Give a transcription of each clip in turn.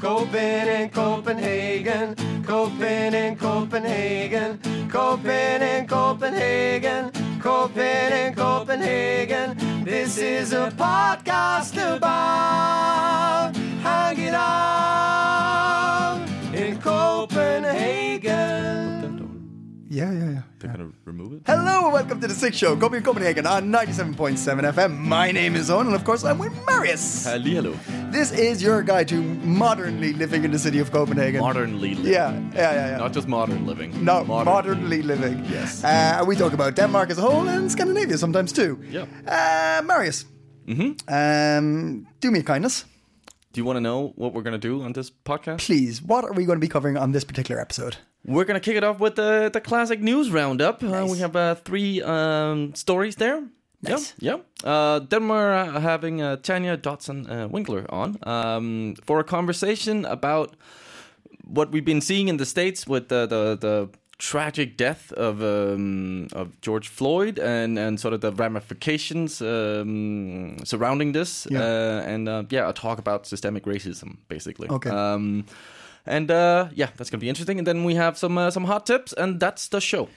Copen in Copenhagen, Copen in Copenhagen, Copen in Copenhagen, Copen in Copenhagen. This is a podcast about hanging out Yeah, yeah, yeah. They're gonna remove it. Hello and welcome to the Six Show, Copenhagen, Copenhagen on 97.7 FM. My name is Owen, and of course I'm with Marius. Halli, hello. This is your guide to modernly living in the city of Copenhagen. Modernly living. Yeah, yeah, yeah, yeah. Not just modern living. no, modernly living. Yes. Uh, we talk about Denmark as a whole and Scandinavia sometimes too. Yep. Uh, Marius. Mm-hmm. Um, do me a kindness. Do you want to know what we're gonna do on this podcast? Please, what are we going to be covering on this particular episode? We're gonna kick it off with the the classic news roundup. Uh, we have uh, three um, stories there. Nice. Yeah, yeah. Uh, then we're uh, having uh, Tanya Dotson uh, Winckler on um, for a conversation about what we've been seeing in the states with the the, the tragic death of um, of George Floyd and and sort of the ramifications um, surrounding this. Yeah. Uh, and uh, yeah, a talk about systemic racism, basically. Okay. Um, and uh, yeah, that's gonna be interesting. And then we have some uh, some hot tips, and that's the show.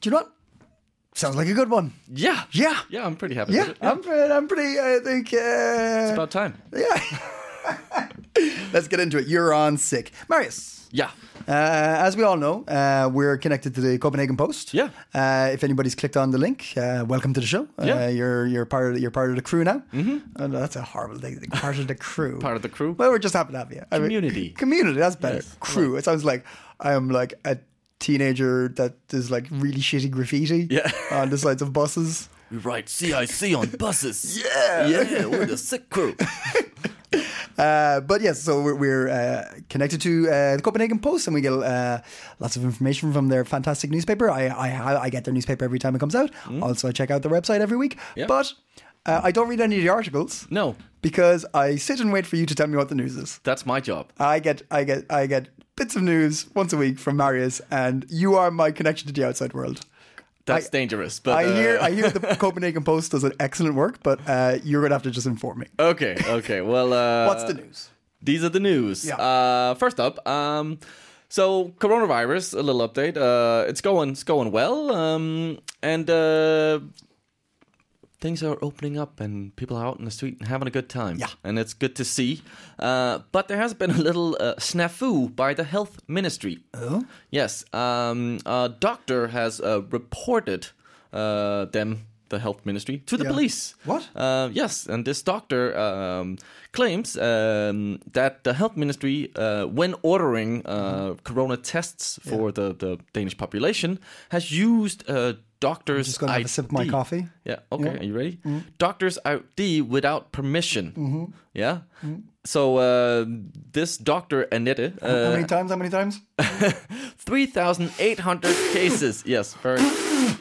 Do you know what? Sounds like a good one. Yeah, Yeah. yeah. I'm pretty happy. Yeah, with it. I'm, pretty, I'm pretty, I think. Uh, It's about time. Yeah. Let's get into it. You're on sick. Marius. Yeah, Uh, as we all know, uh, we're connected to the Copenhagen Post. Yeah. Uh, if anybody's clicked on the link, uh, welcome to the show. Uh, Yeah. You're you're part of you're part of the crew now. Mm-hmm. Oh, no, that's a horrible thing. Part of the crew. part of the crew. Well, we're just happy to have you. I mean, Community. community. That's better. Yes. Crew. It sounds like I am like a teenager that does like really shitty graffiti. Yeah. on the sides of buses. We write CIC on buses. Yeah. yeah, we're the sick crew. Uh, but yes, so we're, we're uh, connected to uh, the Copenhagen Post, and we get uh, lots of information from their fantastic newspaper. I, I I get their newspaper every time it comes out. Also, I check out their website every week. Yeah. But uh, I don't read any of the articles No, because I sit and wait for you to tell me what the news is. that's my job. I get I get I get bits of news once a week from Marius, and you are my connection to the outside world. That's I- dangerous. But I hear uh, I hear the Copenhagen Post does an excellent work, but uh, you're gonna have to just inform me. Okay, okay. Well, uh, What's the news? These are the news. Yeah. Uh, first up, um, so coronavirus. A little update. Uh, it's going, it's going well, um, and uh, things are opening up, and people are out in the street and having a good time. Yeah. and it's good to see. Uh, but there has been a little uh, snafu by the health ministry. Oh, Yes, um, a doctor has uh, reported uh, them, the health ministry, to the Yeah. police. What? Uh, yes, and this doctor um, claims um, that the health ministry, uh, when ordering uh, corona tests for the, the Danish population, has used uh, doctors' just gonna have a sip of my coffee. Yeah. Okay. Yeah. Are you ready? Doctor's ID without permission. Mm-hmm. Yeah. So uh, this doctor Annette, how uh, many times? How many times? 3,800 cases. Yes, very.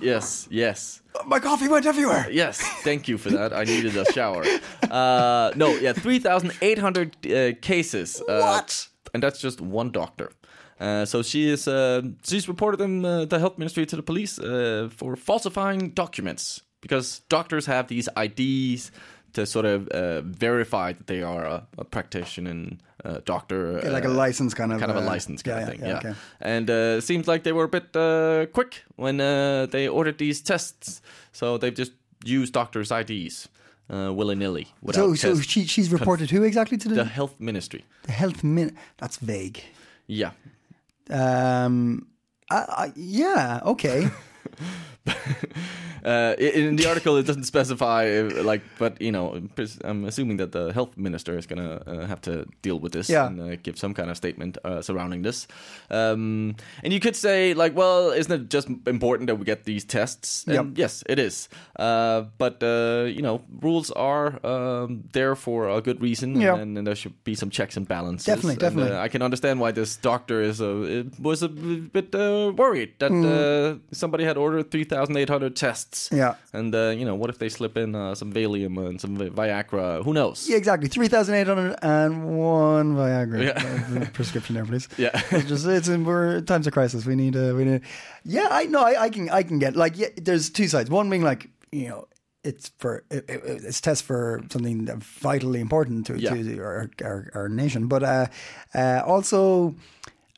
Yes, yes, My coffee went everywhere. yes. Thank you for that. I needed a shower. Uh, no, yeah, 3,800 uh, cases. Uh, What? And that's just one doctor. Uh, so she is. Uh, she's reported them, uh, the health ministry, to the police uh, for falsifying documents because doctors have these IDs to sort of uh, verify that they are a, a practitioner and uh, doctor, Yeah, like a license kind of. kind of a license kind yeah, of thing. yeah, Yeah, okay. and uh, it seems like they were a bit uh, quick when uh, they ordered these tests, so they've just used doctors' IDs uh, willy nilly. So, so she, she's reported who exactly to the, the health ministry. the health min? That's vague. Yeah, Um, I, I, yeah, okay. Uh, in the article, it doesn't specify, uh, like, but you know, I'm assuming that the health minister is gonna uh, have to deal with this Yeah. and uh, give some kind of statement uh, surrounding this. Um, and you could say, like, well, isn't it just important that we get these tests? And Yep. Yes, it is. Uh, but uh, you know, rules are um, there for a good reason, Yeah. and, and there should be some checks and balances. Definitely, definitely. I can understand why this doctor is a was a bit uh, worried that uh, somebody had ordered 3,800 tests. Yeah. And, uh, you know, what if they slip in uh, some Valium and some Viagra? Who knows? Yeah, exactly. Three thousand eight hundred and one Viagra Yeah. Uh, prescription there, please. Yeah. it's just it's in, we're times of crisis. We need uh, we need. Yeah, I know. I, I can I can get like yeah. There's two sides. One being like you know. It's for it, it- it's test for something vitally important to, Yeah. to our, our our nation, but uh, uh, also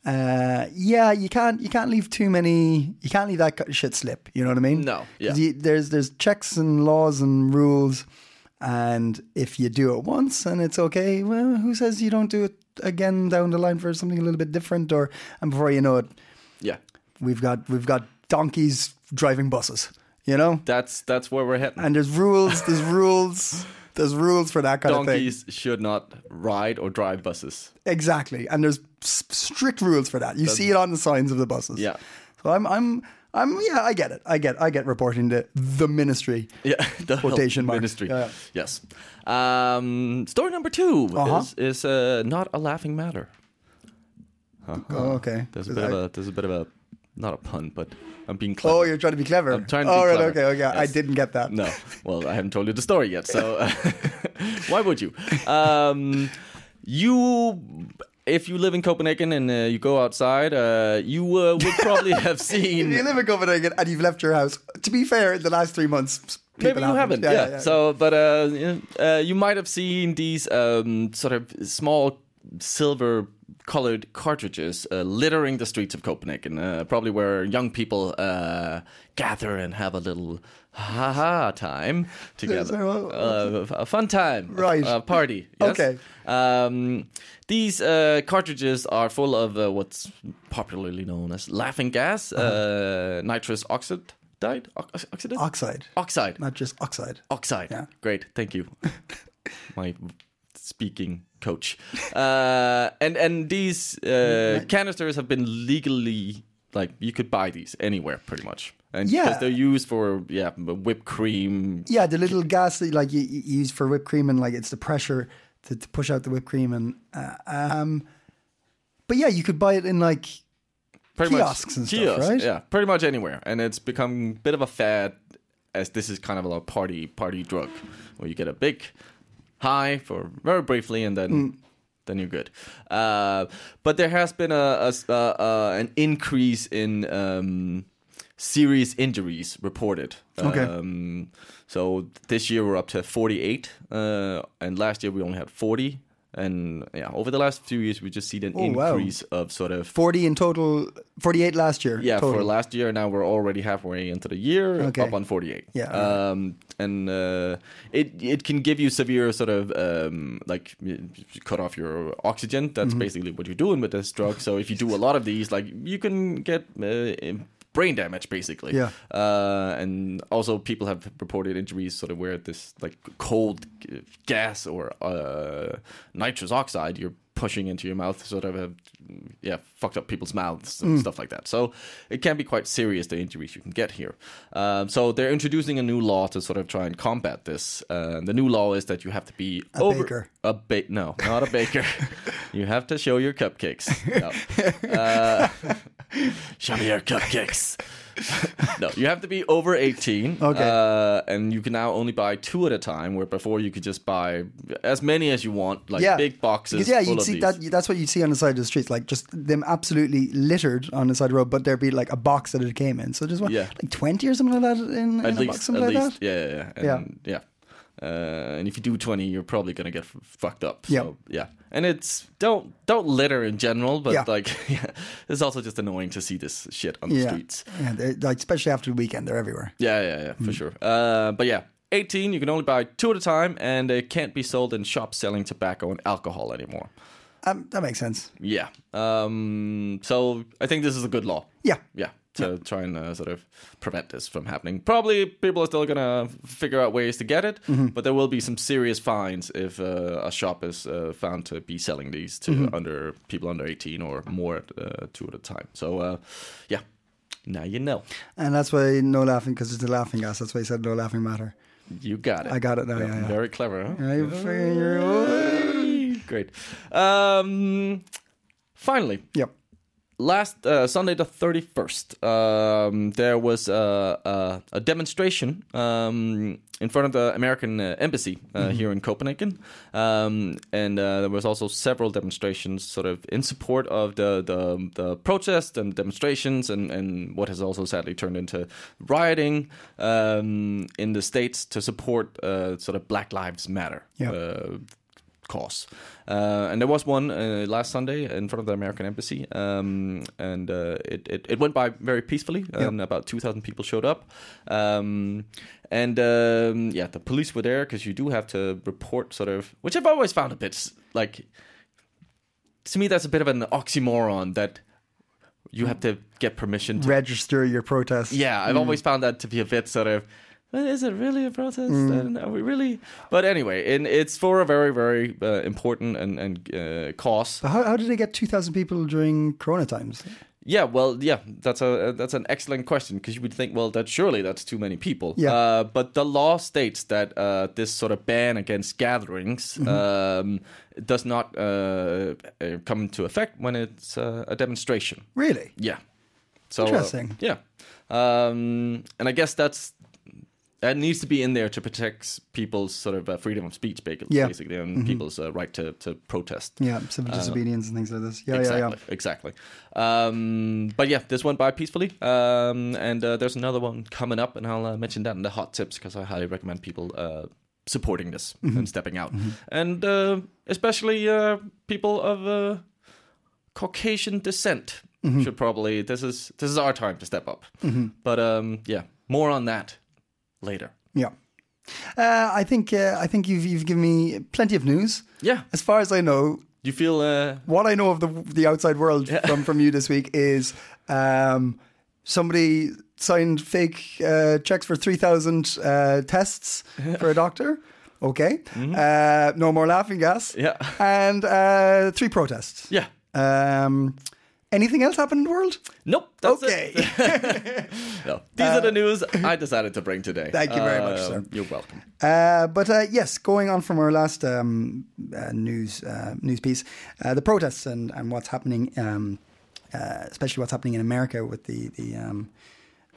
uh, yeah, you can't you can't leave too many you can't leave that shit slip. You know what I mean? No, yeah. You- there's there's checks and laws and rules, and if you do it once and it's okay, well, who says you don't do it again down the line for something a little bit different? Or and before you know it, Yeah. we've got we've got donkeys driving buses. You know, That's that's where we're heading. and there's rules. There's rules. There's rules for that kind of thing. Donkeys should not ride or drive buses. Exactly, and there's strict rules for that. You see it on the signs of the buses. Yeah. So I'm, I'm, I'm. Yeah, I get it. I get, I get reporting to the ministry. Yeah, the Quotation marks. ministry. Yeah. Yes. Um, story number 2 Uh-huh. is is uh, not a laughing matter. Oh, okay. There's a bit of a there's a bit of a not a pun, but I'm being clever. Oh, you're trying to be clever. I'm trying to oh, be right, clever. okay, okay. I didn't get that. No. Well, I haven't told you the story yet, so why would you? Um, you, if you live in Copenhagen and uh, you go outside, uh, you uh, would probably have If seen. you live in Copenhagen and you've left your house, to be fair, in the last three months, people Maybe you haven't, yeah. So, but uh, you know, uh, you might have seen these um, sort of small silver-colored cartridges uh, littering the streets of Copenhagen. Uh, probably where young people uh, gather and have a little ha ha time together, uh, a fun time, Right. A, party. yes? Okay. Um, these uh, cartridges are full of uh, what's popularly known as laughing gas, Uh-huh. uh, nitrous oxide, Ox- oxide, Oxide, oxide, not just oxide. oxide. Yeah. Great, thank you, my speaking coach. Uh, and and these uh, canisters have been legally like you could buy these anywhere pretty much, and Yeah. because they're used for yeah whipped cream. Yeah, the little gas that like you, you use for whipped cream, and like it's the pressure to, to push out the whipped cream, and uh, um, but yeah, you could buy it in like pretty kiosks much, and stuff, kiosks, right? Yeah, pretty much anywhere, and it's become a bit of a fad, as this is kind of a party party drug, where you get a big high for very briefly, and then Mm. then you're good. Uh, but there has been a, a uh, an increase in um, serious injuries reported. Okay. Um, so this year we're up to 48, uh, and last year we only had 40. And yeah, over the last few years, we just seen an Oh, wow. increase of sort of forty in total, forty-eight last year. yeah, total. for last year. Now we're already halfway into the year, Okay. up on 48. Yeah. Um, and uh, it it can give you severe sort of um, like cut off your oxygen. That's Mm-hmm. basically what you're doing with this drug. So if you do a lot of these, like you can get uh, brain damage, basically. Yeah. Uh, and also people have reported injuries sort of where this like cold gas or uh, nitrous oxide you're pushing into your mouth sort of have, yeah fucked up people's mouths Mm. and stuff like that. So it can be quite serious the injuries you can get here. Um, so they're introducing a new law to sort of try and combat this. Uh, the new law is that you have to be A over baker. a ba- no, not a baker. you have to show your cupcakes. No. Uh, show me your cupcakes. no, you have to be over 18. Okay. Uh, and you can now only buy two at a time, where before you could just buy as many as you want, like yeah, big boxes. Because, yeah, you'd see that. That's what you see on the side of the streets, like just them absolutely littered on the side of the road. But there'd be like a box that it came in. So just what, Yeah. like twenty or something like that in, in at a box, least, something like least, that. yeah, yeah, yeah. And, yeah. Uh, and if you do twenty, you're probably gonna get f- fucked up. Yeah. So, yeah. And it's don't don't litter in general, but Yeah. like yeah, it's also just annoying to see this shit on the Yeah, streets. yeah, like especially after the weekend, they're everywhere. Yeah, yeah, yeah, Mm. for sure. Uh, but yeah, 18, you can only buy two at a time, and it can't be sold in shops selling tobacco and alcohol anymore. Um, that makes sense. Yeah. Um, so I think this is a good law. Yeah, Yeah. To try and uh, sort of prevent this from happening. Probably people are still gonna figure out ways to get it, Mm-hmm. but there will be some serious fines if uh, a shop is uh, found to be selling these to Mm-hmm. under people under eighteen or more uh, two at a time. So uh, yeah, now you know. And that's why no laughing because it's a laughing gas. That's why he said no laughing matter. You got it. I got it now, yeah, yeah. Very clever. Huh? Great. Um, finally, Yep. Last uh, Sunday the 31st, um, there was a, a, a demonstration um, in front of the American uh, embassy uh, here in Copenhagen. Um, and uh, there was also several demonstrations sort of in support of the, the, the protest and demonstrations and, and what has also sadly turned into rioting um, in the States to support uh, sort of Black Lives Matter. Yeah. Cause. Uh, and there was one uh, last Sunday in front of the American embassy, um, and uh, it, it it went by very peacefully, and about two thousand people showed up. Um, and um, yeah, the police were there because you do have to report sort of, which I've always found a bit like. To me, that's a bit of an oxymoron that you have to get permission to Register your protest. yeah, I've always found that to be a bit sort of. "Well, Is it really a protest? And Are we really? But anyway, and it's for a very, very uh, important and and uh, cause. But how, how did they get 2,000 people during Corona times? Yeah, well, yeah, that's a that's an excellent question because you would think, well, that surely that's too many people. Yeah. Uh, but the law states that uh, this sort of ban against gatherings um, does not uh, uh, come into effect when it's uh, a demonstration. Really? Yeah. So uh, Interesting. yeah, um, and I guess that's that needs to be in there to protect people's sort of uh, freedom of speech, ba- Yeah. Mm-hmm. basically, and people's uh, right to to protest. Yeah, civil disobedience and things like this. Yeah, exactly, yeah, yeah. exactly. Um, but yeah, this went by peacefully, um, and uh, there's another one coming up, and I'll uh, mention that in the hot tips because I highly recommend people uh, supporting this Mm-hmm. and stepping out, and uh, especially uh, people of uh, Caucasian descent Mm-hmm. should probably this is this is our time to step up. But um, yeah, more on that later. Yeah. Uh, I think uh, I think you've you've given me plenty of news. Yeah, As far as I know, you feel uh, what I know of the the outside world from from you this week is um, somebody signed fake uh, checks for three thousand uh, tests for a doctor. Okay, uh, no more laughing gas. Yeah. and uh, three protests. yeah. Um, anything else happen in the world? Nope. That's okay. No, these are the news I decided to bring today. Thank you very much, Uh, sir. You're welcome. Uh, but uh, yes, going on from our last um, uh, news uh, news piece, uh, the protests and, and what's happening, um, uh, especially what's happening in America with the the um,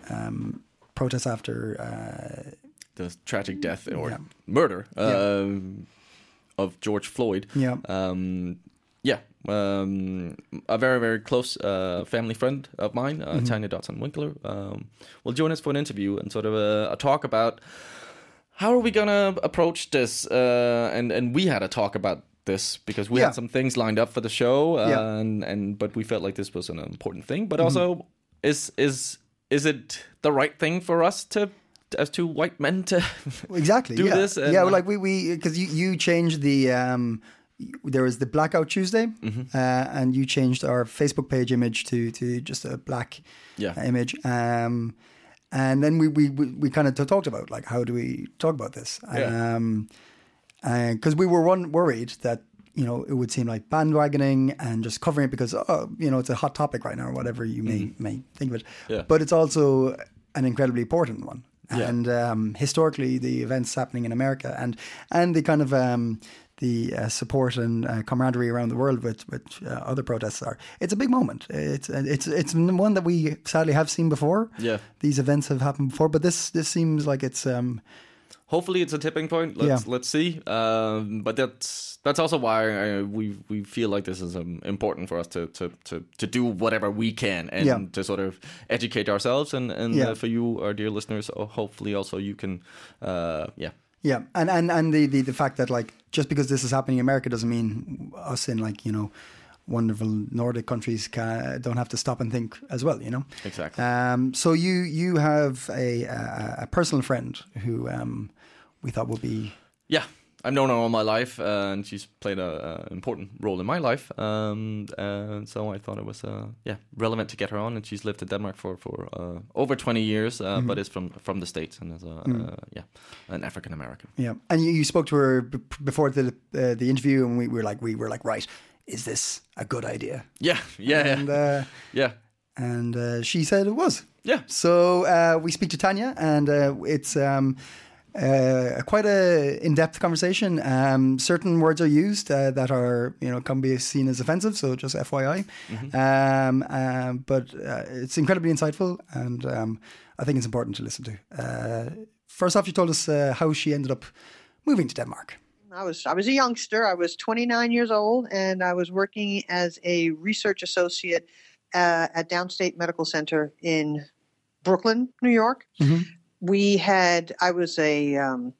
um, protests after uh, the tragic death or Yeah. murder Yeah. um, of George Floyd. Yeah. Um. A very, very close uh, family friend of mine, Mm-hmm. uh, Tanya Dotson Winckler, um, will join us for an interview and sort of a, a talk about how are we going to approach this. Uh, and, and we had a talk about this because we Yeah. had some things lined up for the show, uh, Yeah. Mm-hmm. and, and but we felt like this was an important thing. But also, is is is it the right thing for us to as two white men to exactly do yeah. this? yeah, well, like we we because you you changed the. Um, there was the blackout Tuesday, Mm-hmm. uh, and you changed our Facebook page image to to just a black Yeah. uh, image. Um, and then we we we, we kind of talked about like how do we talk about this? Yeah. Um, because we were one worried that you know it would seem like bandwagoning and just covering it because oh you know it's a hot topic right now or whatever you may may think of it. Mm-hmm. Yeah. But it's also an incredibly important one. Yeah. And um, historically, the events happening in America and and the kind of um, the uh, support and uh, camaraderie around the world with with uh, other protests are it's a big moment. It's it's it's one that we sadly have seen before. Yeah. these events have happened before, but this this seems like it's um, hopefully it's a tipping point. Let's Yeah. let's see. Um, but that's that's also why I, we we feel like this is um, important for us to, to to to do whatever we can and Yeah. to sort of educate ourselves and and Yeah. uh, for you, our dear listeners, uh, hopefully also you can, uh, yeah. Yeah, and and and the, the the fact that like just because this is happening in America doesn't mean us in like you know wonderful Nordic countries can, don't have to stop and think as well. You know Exactly. Um, so you you have a a, a personal friend who um, we thought would be Yeah. I've known her all my life, uh, and she's played an important role in my life. Um, and so I thought it was uh, yeah relevant to get her on. And she's lived in Denmark for for uh, over twenty years, uh, but is from from the states and is a uh, yeah an African American. Yeah, and you, you spoke to her b- before the uh, the interview, and we were like, we were like, right, is this a good idea? Yeah, yeah, yeah, And uh, yeah. and uh, she said it was. Yeah. So uh, we speak to Tanya, and uh, it's um, uh, quite a in-depth conversation. Um, certain words are used uh, that are, you know, can be seen as offensive. So just FYI. Um, um, but uh, it's incredibly insightful, and um, I think it's important to listen to. Uh, first off, you told us uh, how she ended up moving to Denmark. I was I was a youngster. I was 29 years old, and I was working as a research associate uh, at Downstate Medical Center in Brooklyn, New York. We had I was a um,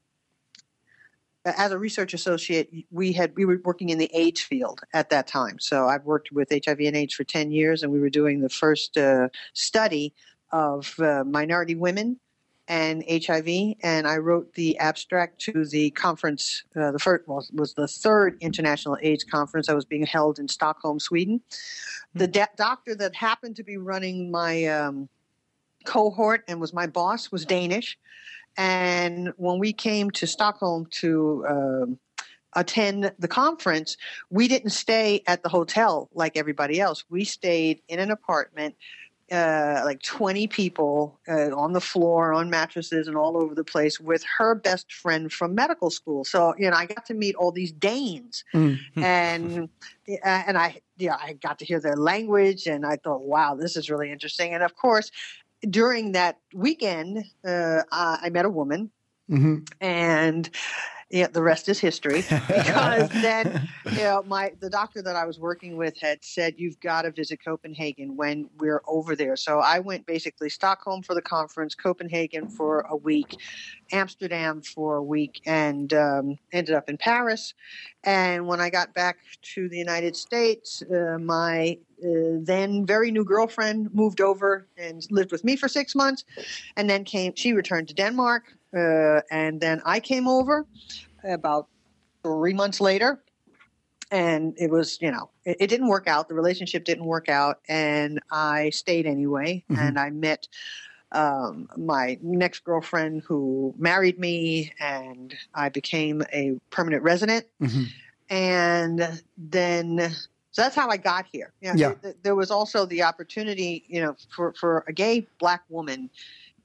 as a research associate. We had we were working in the AIDS field at that time. So I've worked with HIV and AIDS for 10 years, and we were doing the first uh, study of uh, minority women and HIV, and I wrote the abstract to the conference. Uh, the first well, was the third international AIDS conference that was being held in Stockholm, Sweden. The da- doctor that happened to be running my um, cohort and was my boss was Danish, and when we came to Stockholm to um, attend the conference, we didn't stay at the hotel like everybody else. We stayed in an apartment uh, like 20 people uh, on the floor, on mattresses, and all over the place with her best friend from medical school. So, you know, I got to meet all these Danes, and uh, and I, yeah, I got to hear their language, and I thought, wow, this is really interesting. And of course, during that weekend, uh, I I met a woman, and yeah, the rest is history. Because then, you know, my the doctor that I was working with had said you've got to visit Copenhagen when we're over there. So I went basically Stockholm for the conference, Copenhagen for a week, Amsterdam for a week, and um, ended up in Paris. And when I got back to the United States, uh, my uh, then very new girlfriend moved over and lived with me for six months, and then came. She returned to Denmark, uh, and then I came over about three months later, and it was you know it, it didn't work out. The relationship didn't work out, and I stayed anyway, and I met. Um, my next girlfriend who married me, and I became a permanent resident and then so that's how I got here. You know, Yeah. th- there was also the opportunity, you know, for for a gay black woman.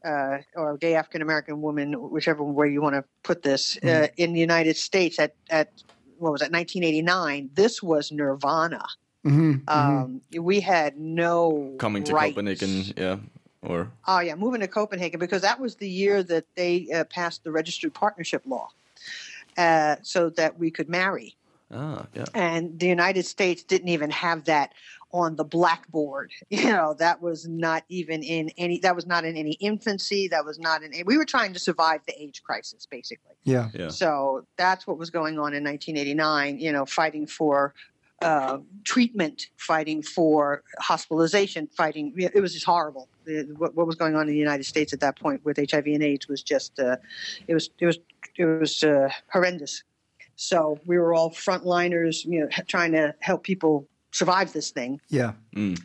Uh, or a gay African American woman, whichever way you want to put this, uh, in the United States at, at what was that, 1989. This was Nirvana. Um, we had no Coming to rights. Copenhagen, yeah, or Oh yeah, moving to Copenhagen because that was the year that they uh, passed the registered partnership law, uh, so that we could marry. ah, yeah. And the United States didn't even have that on the blackboard. You know, that was not even in any. That was not in any infancy. That was not in. We were trying to survive the AIDS crisis, basically. Yeah. Yeah. So that's what was going on in 1989. You know, fighting for uh, treatment, fighting for hospitalization, fighting. It was just horrible. The- What, what was going on in the United States at that point with HIV and AIDS was just. Uh, it was. It was. It was uh, horrendous. So we were all frontliners, you know, trying to help people survive this thing. Yeah.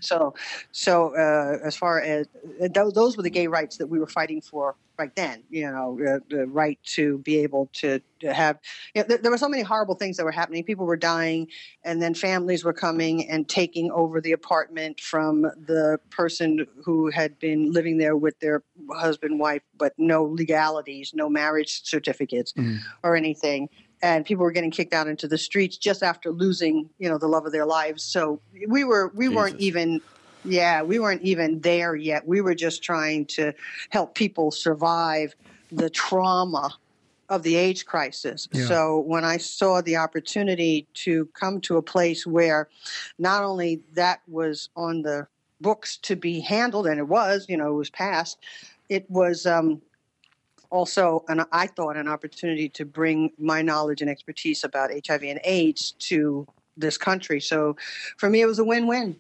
So, so uh, as far as uh, those, those were the gay rights that we were fighting for right then. You know, uh, the right to be able to, to have. You know, there, there were so many horrible things that were happening. People were dying, and then families were coming and taking over the apartment from the person who had been living there with their husband, wife, but no legalities, no marriage certificates, or anything and people were getting kicked out into the streets just after losing, you know, the love of their lives. So we were we weren't even yeah, we weren't even there yet. We were just trying to help people survive the trauma of the AIDS crisis. So when I saw the opportunity to come to a place where not only that was on the books to be handled, and it was, you know, it was passed, it was um, also, an, I thought, an opportunity to bring my knowledge and expertise about HIV and AIDS to this country. So for me, it was a win-win.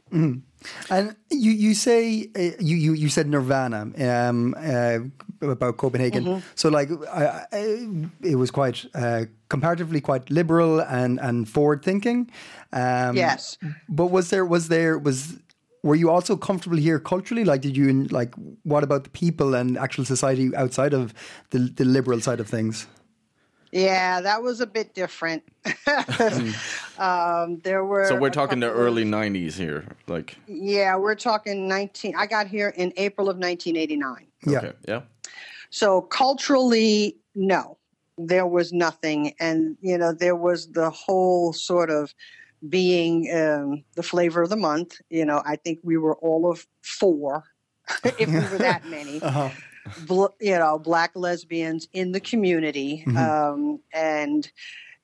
And you you say uh, you you you said Nirvana um, uh, about Copenhagen. Mm-hmm. So like, I, I, it was quite uh, comparatively quite liberal and and forward thinking. Um, Yes. But was there was there was were you also comfortable here culturally? Like, did you like what about the people and actual society outside of the the liberal side of things? Yeah, that was a bit different. um, there were. So we're talking the couple of- early '90s here, like Yeah, we're talking 19. I got here in April of 1989. Yeah. okay, yeah, So culturally, no, there was nothing, and you know there was the whole sort of being um, the flavor of the month. You know, I think we were all of four, if we were that many. Uh-huh. bl- you know, black lesbians in the community, um, and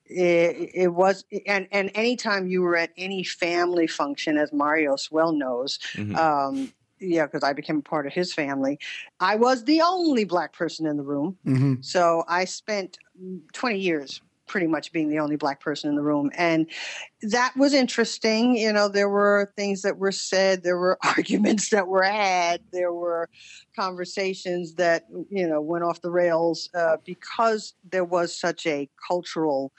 it, it was, and and anytime you were at any family function, as Marius well knows, um, yeah, because I became a part of his family, I was the only black person in the room. hmm So I spent 20 years pretty much being the only black person in the room. And that was interesting. You know, there were things that were said, there were arguments that were had, there were conversations that, you know, went off the rails uh, because there was such a cultural,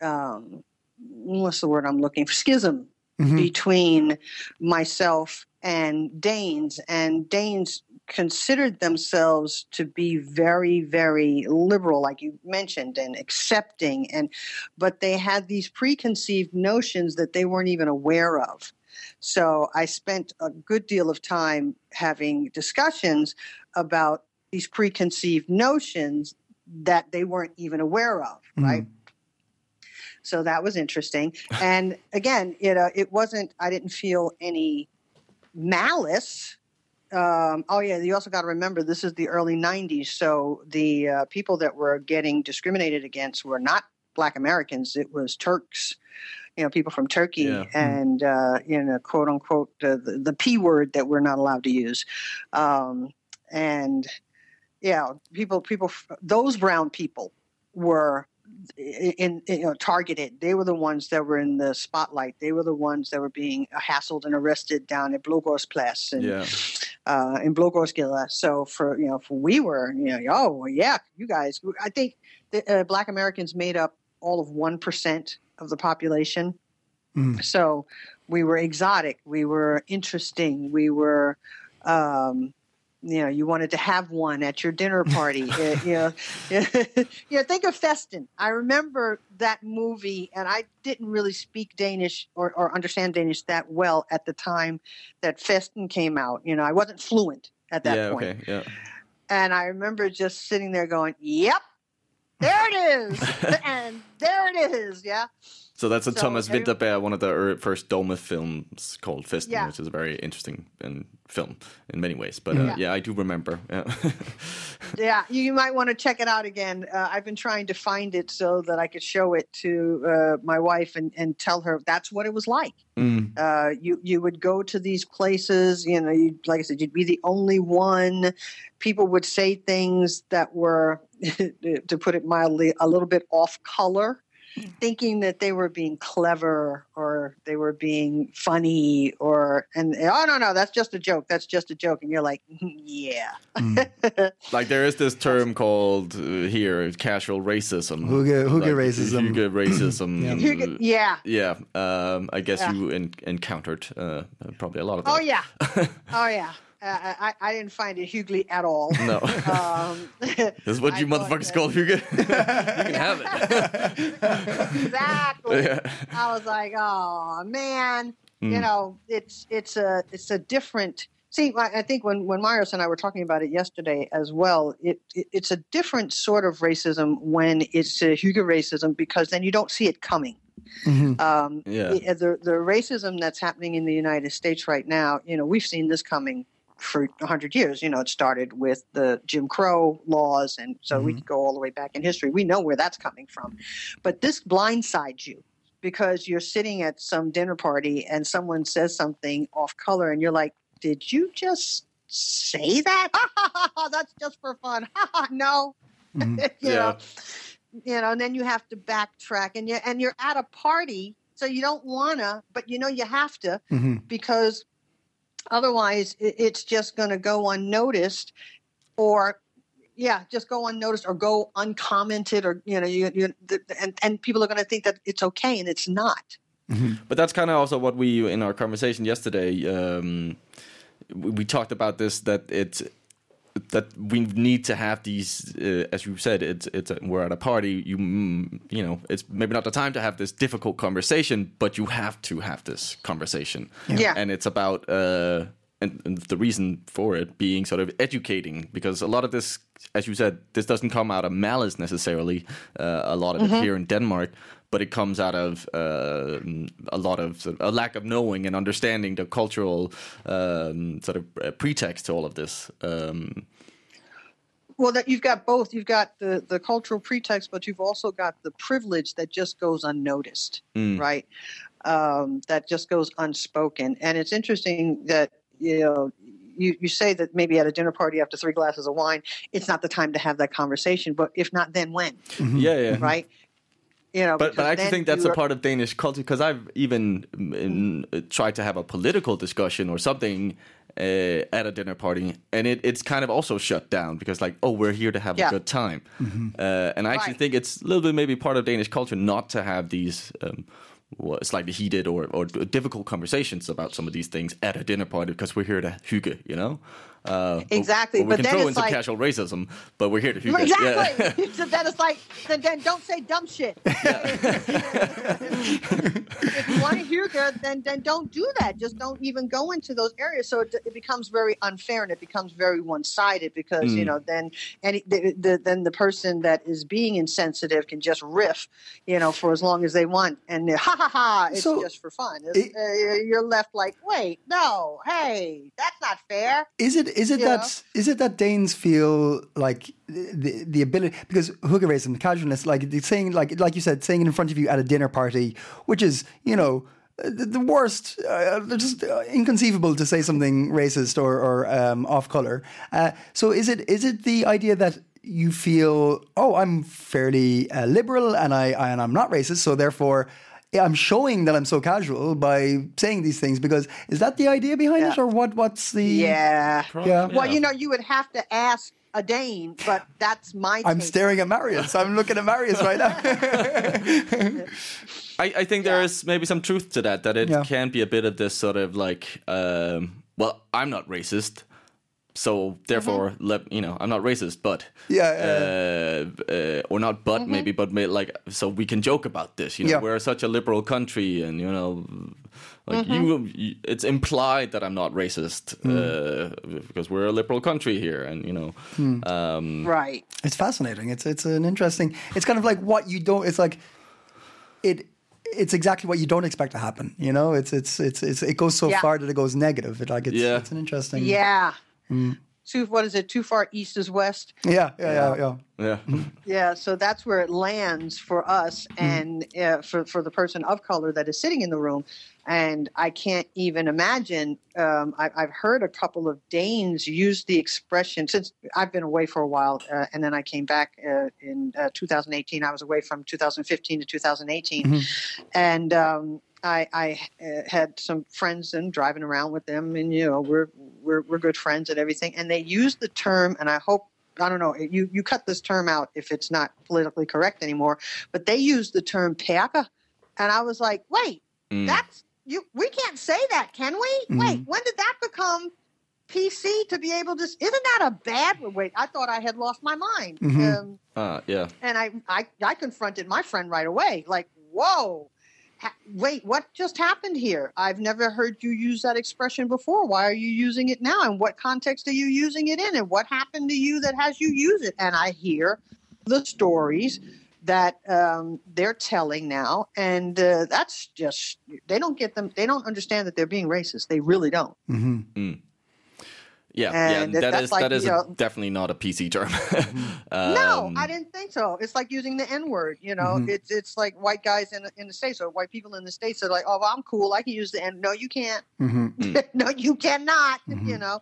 um, what's the word I'm looking for? Schism between myself and Danes. And Danes considered themselves to be very, very liberal, like you mentioned, and accepting. And but they had these preconceived notions that they weren't even aware of. So I spent a good deal of time having discussions about these preconceived notions that they weren't even aware of, mm-hmm. right? So that was interesting. And again, you know, it wasn't, I didn't feel any malice. Um, oh, yeah, you also got to remember this is the early 90s. So the uh, people that were getting discriminated against were not Black Americans, it was Turks. You know, people from Turkey Yeah. and, uh, you know, quote unquote, uh, the, the P word that we're not allowed to use. Um, and, yeah, people, people, those brown people were in, in you know targeted. They were the ones that were in the spotlight. They were the ones that were being hassled and arrested down at Blågårdsplads and yeah. uh, in Blågårdsgade. So for you know, for we were you know, oh well, yeah, you guys. I think the, uh, Black Americans made up all of one percent of the population. So we were exotic. We were interesting. We were. Um, you know, you wanted to have one at your dinner party. Uh, you know, you know, think of Festen. I remember that movie, and I didn't really speak Danish or, or understand Danish that well at the time that Festen came out. You know, I wasn't fluent at that yeah, point. okay, yeah. And I remember just sitting there going, "Yep, there it is, and there it is." Yeah. So that's a So Thomas Vinterberg, one of the first Dogme films called Fist, Yeah. which is a very interesting um, film in many ways. But uh, Yeah. yeah, I do remember. Yeah. Yeah, you, you might want to check it out again. Uh, I've been trying to find it so that I could show it to uh, my wife and, and tell her that's what it was like. Mm. Uh, you you would go to these places, you know, you like I said, you'd be the only one. People would say things that were, to put it mildly, a little bit off color. Thinking that they were being clever or they were being funny or and oh no no that's just a joke that's just a joke and you're like yeah like there is this term called uh, here casual racism. Hygge- hygge Like, racism. get racism. You could- yeah Yeah, um, I guess Yeah. you en- encountered uh, probably a lot of that. Oh yeah, oh yeah. Uh, I I didn't find it hugely at all. No, Um, this is what you thought motherfuckers call hygge. you can have it. exactly. Yeah. I was like, oh man, Mm. you know, it's it's a it's a different. See, I I think when when Marius and I were talking about it yesterday as well, it, it it's a different sort of racism when it's a hygge racism because then you don't see it coming. Um, Yeah. the, the the racism that's happening in the United States right now, you know, we've seen this coming for hundred years. You know, it started with the Jim Crow laws, and so we could go all the way back in history. We know where that's coming from, but this blindsides you because you're sitting at some dinner party and someone says something off color, and you're like, "Did you just say that? that's just for fun." no, mm-hmm. you know you know, and then you have to backtrack, and you and you're at a party, so you don't wanna, but you know you have to mm-hmm. because otherwise it's just going to go unnoticed, or yeah, just go unnoticed or go uncommented, or you know, you, you and and people are going to think that it's okay, and it's not. But that's kind of also what we in our conversation yesterday. Um, we talked about this that it's that we need to have these, uh, as you said, it's it's a, we're at a party. You mm, you know, it's maybe not the time to have this difficult conversation, but you have to have this conversation. Yeah. and it's about. Uh, and, and the reason for it being sort of educating because a lot of this as you said this doesn't come out of malice necessarily uh, a lot of it here in denmark but it comes out of uh, a lot of, sort of a lack of knowing and understanding the cultural um, sort of uh, pretext to all of this um, Well, that you've got both. You've got the the cultural pretext, but you've also got the privilege that just goes unnoticed, right? Um, that just goes unspoken. And it's interesting that you know you, you say that maybe at a dinner party after three glasses of wine, it's not the time to have that conversation. But if not, then when? yeah yeah Right? You know, But, but I actually think that's you a part of Danish culture because I've even mm, uh, tried to have a political discussion or something uh, at a dinner party, and it, it's kind of also shut down because like, oh, we're here to have Yeah. a good time, uh, and I actually Right. think it's a little bit maybe part of Danish culture not to have these. Um, what, slightly heated or, or difficult conversations about some of these things at a dinner party because we're here to hygge, you know. Uh, Exactly, but we but can then throw in it's some like- casual racism, but we're here to. Yeah. Exactly. so then it's like, then, then don't say dumb shit. if you want to hear good, then then don't do that. Just don't even go into those areas. So it, it becomes very unfair and it becomes very one sided because you know then any the, the, then the person that is being insensitive can just riff, you know, for as long as they want, and ha ha ha, it's So, just for fun. It- uh, you're left like, wait, no, hey, that's not fair. Is it is it Yeah. that is it that Danes feel like the the ability because hookerism, casualness, like the saying like like you said, saying it in front of you at a dinner party, which is you know the, worst, uh, just uh, inconceivable to say something racist or or um, off color. Uh, so is it is it the idea that you feel oh I'm fairly uh, liberal and I and I'm not racist, so therefore. Yeah, I'm showing that I'm so casual by saying these things because is that the idea behind it, or what? What's the Yeah. Yeah. Well, you know, you would have to ask a Dane, but that's my. I'm take. staring at Marius. I'm looking at Marius right now. I, I think there is maybe some truth to that. That it Yeah. can be a bit of this sort of like, um, well, I'm not racist, so therefore, let you know, I'm not racist, but Yeah, uh, uh, or not, but maybe, but may, like, so we can joke about this. You know, Yeah. we're such a liberal country, and you know, like you, you, it's implied that I'm not racist uh, because we're a liberal country here, and you know, um, Right. it's fascinating. It's it's an interesting. It's kind of like what you don't. It's like it. It's exactly what you don't expect to happen. You know, it's it's it's, it's it goes so Yeah. far that it goes negative. It like it's Yeah. it's an interesting. Yeah. Mm. Too. What is it? Too far east is west. yeah, yeah, yeah, yeah. yeah, Yeah. So that's where it lands for us, and uh, for for the person of color that is sitting in the room. And I can't even imagine. Um, I, I've heard a couple of Danes use the expression since I've been away for a while, uh, and then I came back uh, in uh, 2018. I was away from 2015 to 2018, and um, I, I uh, had some friends and driving around with them, and you know we're we're we're good friends and everything. And they use the term, and I hope I don't know you you cut this term out if it's not politically correct anymore, but they use the term "perker," and I was like, wait, that's you. We can't say that, can we? Wait, when did that become? PC to be able to isn't that a bad wait I thought I had lost my mind um, uh, yeah. and I, I I confronted my friend right away. Like, whoa, ha- wait, what just happened here? I've never heard you use that expression before. Why are you using it now? And what context are you using it in? And what happened to you that has you use it? And I hear the stories that um, they're telling now, and uh, that's just they don't get them. They don't understand that they're being racist. They really don't. Yeah, And yeah, that that's like, that is know- definitely not a PC term. no, Um, I didn't think so. It's like using the N word. You know, Mm-hmm. it's it's like white guys in the, in the states or white people in the states are like, oh, well, I'm cool. I can use the N. No, you can't. Mm-hmm. no, you cannot. You know,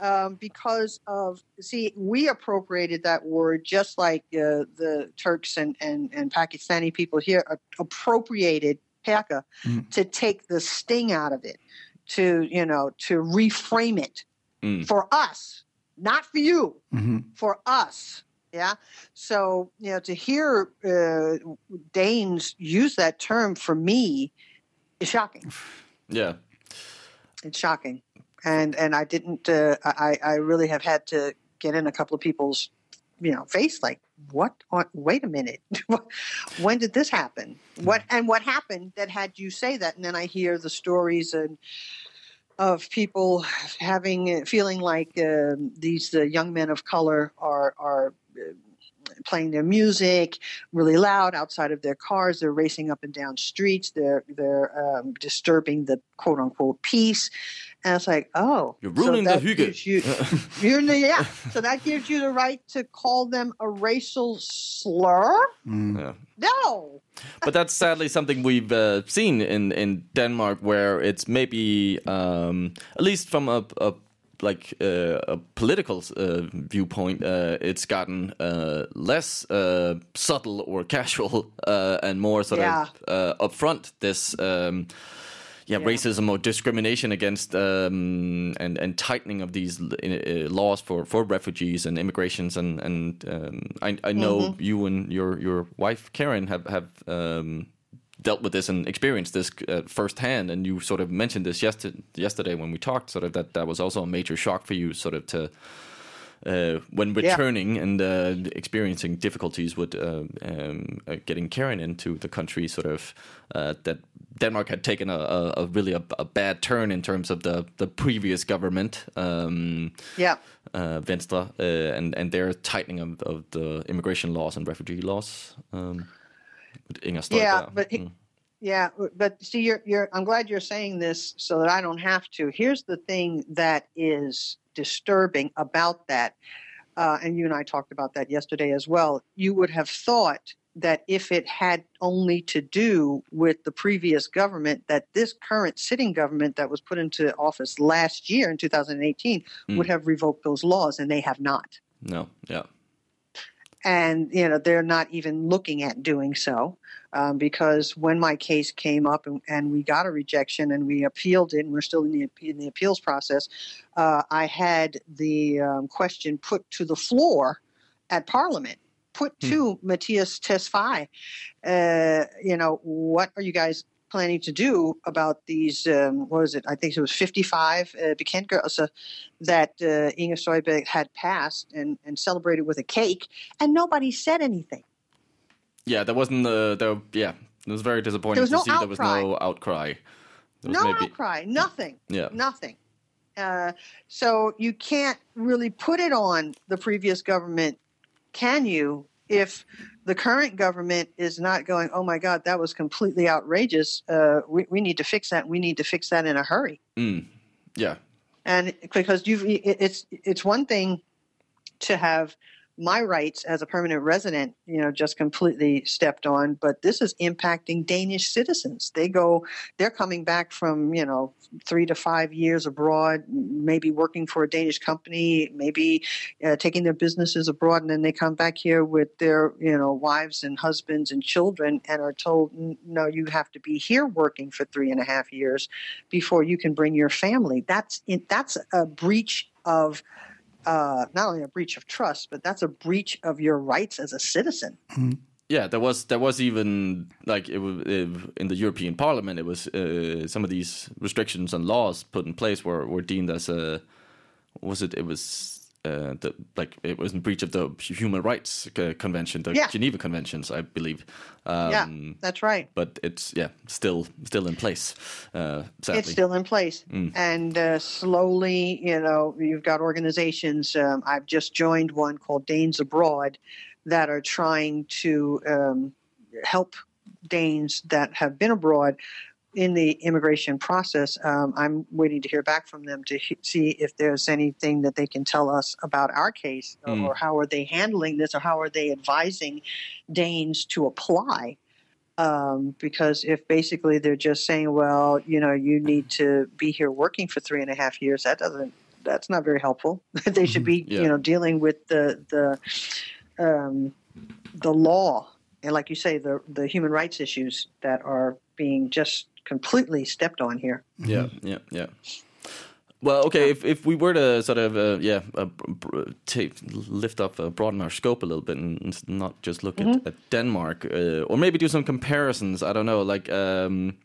um, because of see, we appropriated that word just like uh, the Turks and, and and Pakistani people here appropriated perker Mm-hmm. to take the sting out of it, to you know, to reframe it Mm. for us not for you, for us. Yeah. So, you know, to hear uh, Danes use that term for me is shocking. Yeah. It's shocking. And and I didn't uh, I I really have had to get in a couple of people's you know face like what what wait a minute when did this happen what and what happened that had you say that and then i hear the stories and of people having feeling like uh, these uh, young men of color are are uh, playing their music really loud outside of their cars. They're racing up and down streets. They're they're um, disturbing the quote unquote peace. And it's like, oh, You're ruining the that hygge. You, you're in the, yeah. So that gives you the right to call them a racial slur? Yeah. No. but that's sadly something we've uh, seen in in Denmark, where it's maybe um, at least from a, a like uh, a political uh, viewpoint, uh, it's gotten uh, less uh, subtle or casual uh, and more sort Yeah. of uh, upfront. This. Um, yeah, racism or discrimination against um, and and tightening of these uh, laws for, for refugees and immigrations and and um, I, I know you and your your wife Karen have have um, dealt with this and experienced this uh, firsthand, and you sort of mentioned this yesterday yesterday when we talked, sort of that that was also a major shock for you, sort of to. Uh, when returning and uh, experiencing difficulties with uh, um, uh, getting Karen into the country, sort of uh, that Denmark had taken a, a, a really a, a bad turn in terms of the the previous government, um, Yeah. uh, Venstre, uh, and and their tightening of, of the immigration laws and refugee laws. Um, Støjberg. Yeah, but he- Mm. Yeah, but see, you're, you're. I'm glad you're saying this so that I don't have to. Here's the thing that is disturbing about that, uh, and you and I talked about that yesterday as well. You would have thought that if it had only to do with the previous government, that this current sitting government that was put into office last year in 2018 would have revoked those laws, and they have not. No, yeah, and you know they're not even looking at doing so um, because when my case came up and, and we got a rejection and we appealed it and we're still in the in the appeals process uh, i had the um, question put to the floor at parliament put to Mattias Tesfaye uh, you know what are you guys planning to do about these um, what was it i think it was 55 uh, that uh, Inger Støjberg had passed and, and celebrated with a cake, and nobody said anything. yeah. There wasn't uh, there. Yeah, it was very disappointing was to no see there was no outcry. There no maybe- outcry, nothing, Yeah. nothing. Uh, so you can't really put it on the previous government, can you? If the current government is not going, oh my God, that was completely outrageous. Uh, we, we need to fix that. We need to fix that in a hurry. Mm, yeah, and because you've it- it's it's one thing to have my rights as a permanent resident you know just completely stepped on but this is impacting danish citizens they go they're coming back from you know 3 to 5 years abroad maybe working for a danish company maybe uh, taking their businesses abroad and then they come back here with their you know wives and husbands and children and are told no you have to be here working for three and a half years before you can bring your family. That's that's a breach of uh, not only a breach of trust, but that's a breach of your rights as a citizen. yeah. There was there was even like it it, in the European Parliament. It was uh, some of these restrictions and laws put in place were were deemed as a was it it was. Uh, the, like it was in breach of the Human Rights uh, Convention, the Yeah. Geneva Conventions, I believe. Um, yeah, that's right. but it's yeah still still in place. Uh, sadly, It's still in place, and uh, slowly, you know, you've got organizations. Um, I've just joined one called Danes Abroad, that are trying to um, help Danes that have been abroad in the immigration process. Um, I'm waiting to hear back from them to he- see if there's anything that they can tell us about our case, or, or how are they handling this, or how are they advising Danes to apply. Um, because if basically they're just saying, well, you know, you need to be here working for three and a half years, that doesn't, that's not very helpful. they should be, Yeah. you know, dealing with the the um, the law and, like you say, the the human rights issues that are being just completely stepped on here. Yeah, yeah, yeah. Well, okay. If if we were to sort of uh, yeah uh, br- br- take, lift up, uh, broaden our scope a little bit, and and not just look at, at Denmark, uh, or maybe do some comparisons. I don't know, like. Um,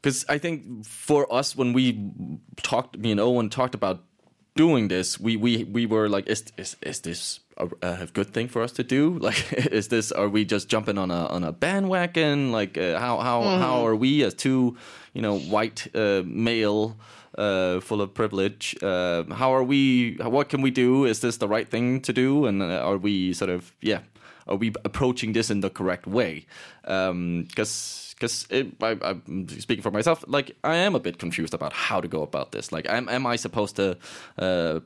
because I think for us, when we talked, me and Owen talked about doing this, we we we were like, is is is this a, a good thing for us to do? Like, is this are we just jumping on a on a bandwagon? Like, uh, how how how are we as two, you know, white uh, male? Uh, full of privilege. Uh, how are we? What can we do? Is this the right thing to do? And uh, are we sort of yeah? Are we approaching this in the correct way? Because because I'm speaking for myself. Like I am a bit confused about how to go about this. Like, am am I supposed to uh,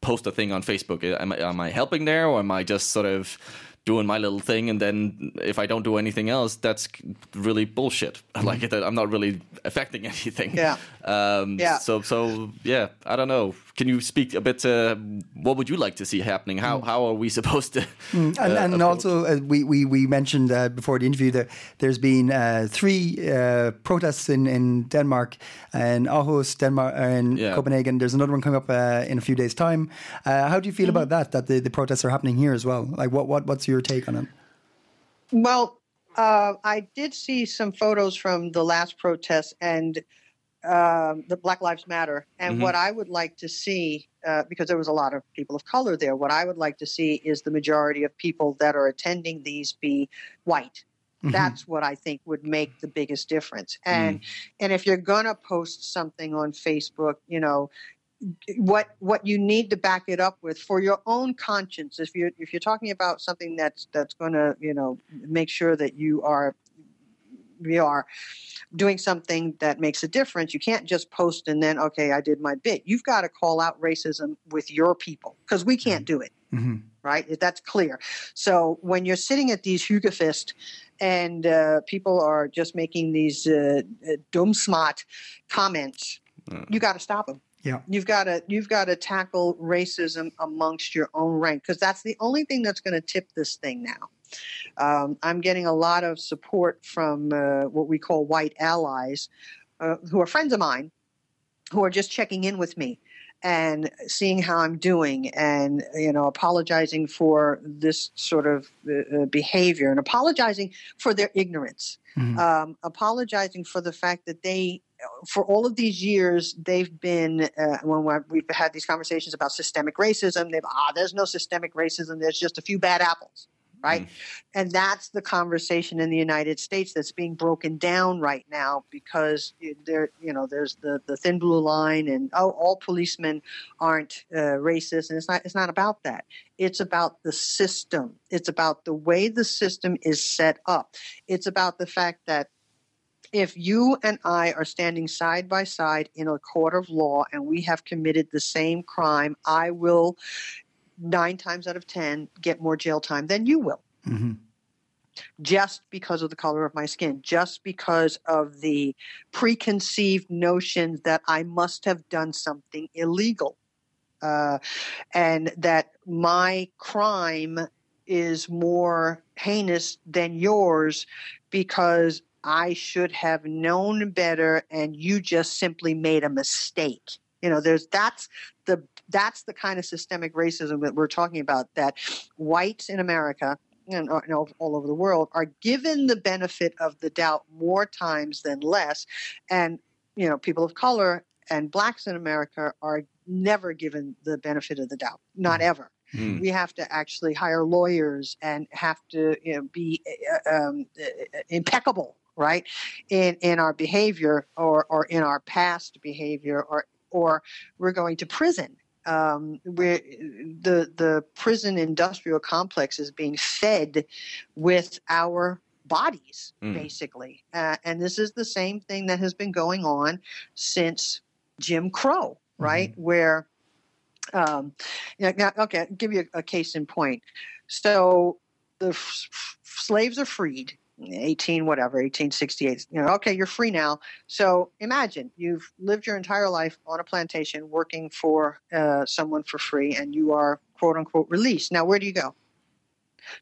post a thing on Facebook? Am am I helping there, or am I just sort of doing my little thing? And then if I don't do anything else, that's really bullshit. Like that, I'm not really affecting anything. Yeah. Um, Yeah. So so yeah, I don't know. Can you speak a bit to what would you like to see happening? How how are we supposed to? and, uh, and also uh, we, we we mentioned uh, before the interview that there's been uh, three uh, protests in, in Denmark and Aarhus, Denmark, and Yeah. Copenhagen. There's another one coming up uh, in a few days' time. Uh, how do you feel about that? That the, the protests are happening here as well. Like what what what's your take on it? Well, uh, I did see some photos from the last protest and um, the Black Lives Matter. And what I would like to see, uh, because there was a lot of people of color there, what I would like to see is the majority of people that are attending these be white. That's what I think would make the biggest difference. And and if you're gonna post something on Facebook, you know, what what you need to back it up with for your own conscience. If you're if you're talking about something that's that's going to you know make sure that you are you are doing something that makes a difference you can't just post and then okay i did my bit. You've got to call out racism with your people because we can't do it right? That's clear. So when you're sitting at these hugefest and uh, people are just making these uh, dumb smart comments you got to stop them Yeah. You've got to you've got to tackle racism amongst your own rank because that's the only thing that's going to tip this thing now. Um, I'm getting a lot of support from uh, what we call white allies, uh, who are friends of mine, who are just checking in with me and seeing how I'm doing, and you know, apologizing for this sort of uh, uh, behavior, and apologizing for their ignorance, um, apologizing for the fact that they for all of these years, they've been uh, when we've had these conversations about systemic racism. They've ah, there's no systemic racism. There's just a few bad apples, right? And that's the conversation in the United States that's being broken down right now because there, you know, there's the the thin blue line, and oh, all policemen aren't uh, racist, and it's not. It's not about that. It's about the system. It's about the way the system is set up. It's about the fact that if you and I are standing side by side in a court of law and we have committed the same crime, I will nine times out of ten get more jail time than you will. Just because of the color of my skin, just because of the preconceived notion that I must have done something illegal, uh, and that my crime is more heinous than yours because I should have known better and you just simply made a mistake. You know, there's that's that's the kind of systemic racism that we're talking about that whites in America and uh, all over the world are given the benefit of the doubt more times than less and you know people of color and blacks in America are never given the benefit of the doubt not ever Mm. we have to actually hire lawyers and have to you know, be uh, um, uh, impeccable, right, in in our behavior or or in our past behavior, or or we're going to prison. Um, where the the prison industrial complex is being fed with our bodies, Mm. basically, uh, and this is the same thing that has been going on since Jim Crow, right, where um, you know, now, okay, I'll give you a, a case in point. So the f- slaves are freed, 18 whatever, 1868. You know, okay, you're free now. So imagine you've lived your entire life on a plantation working for uh, someone for free, and you are quote unquote released. Now, where do you go?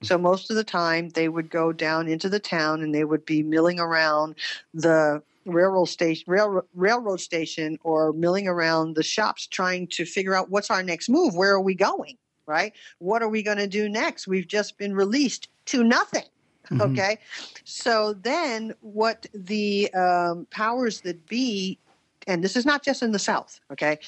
So most of the time, they would go down into the town and they would be milling around the railroad station, railroad, railroad station, or milling around the shops, trying to figure out what's our next move. Where are we going? Right? What are we going to do next? We've just been released to nothing. Okay, so then what the um, powers that be, and this is not just in the South. Okay,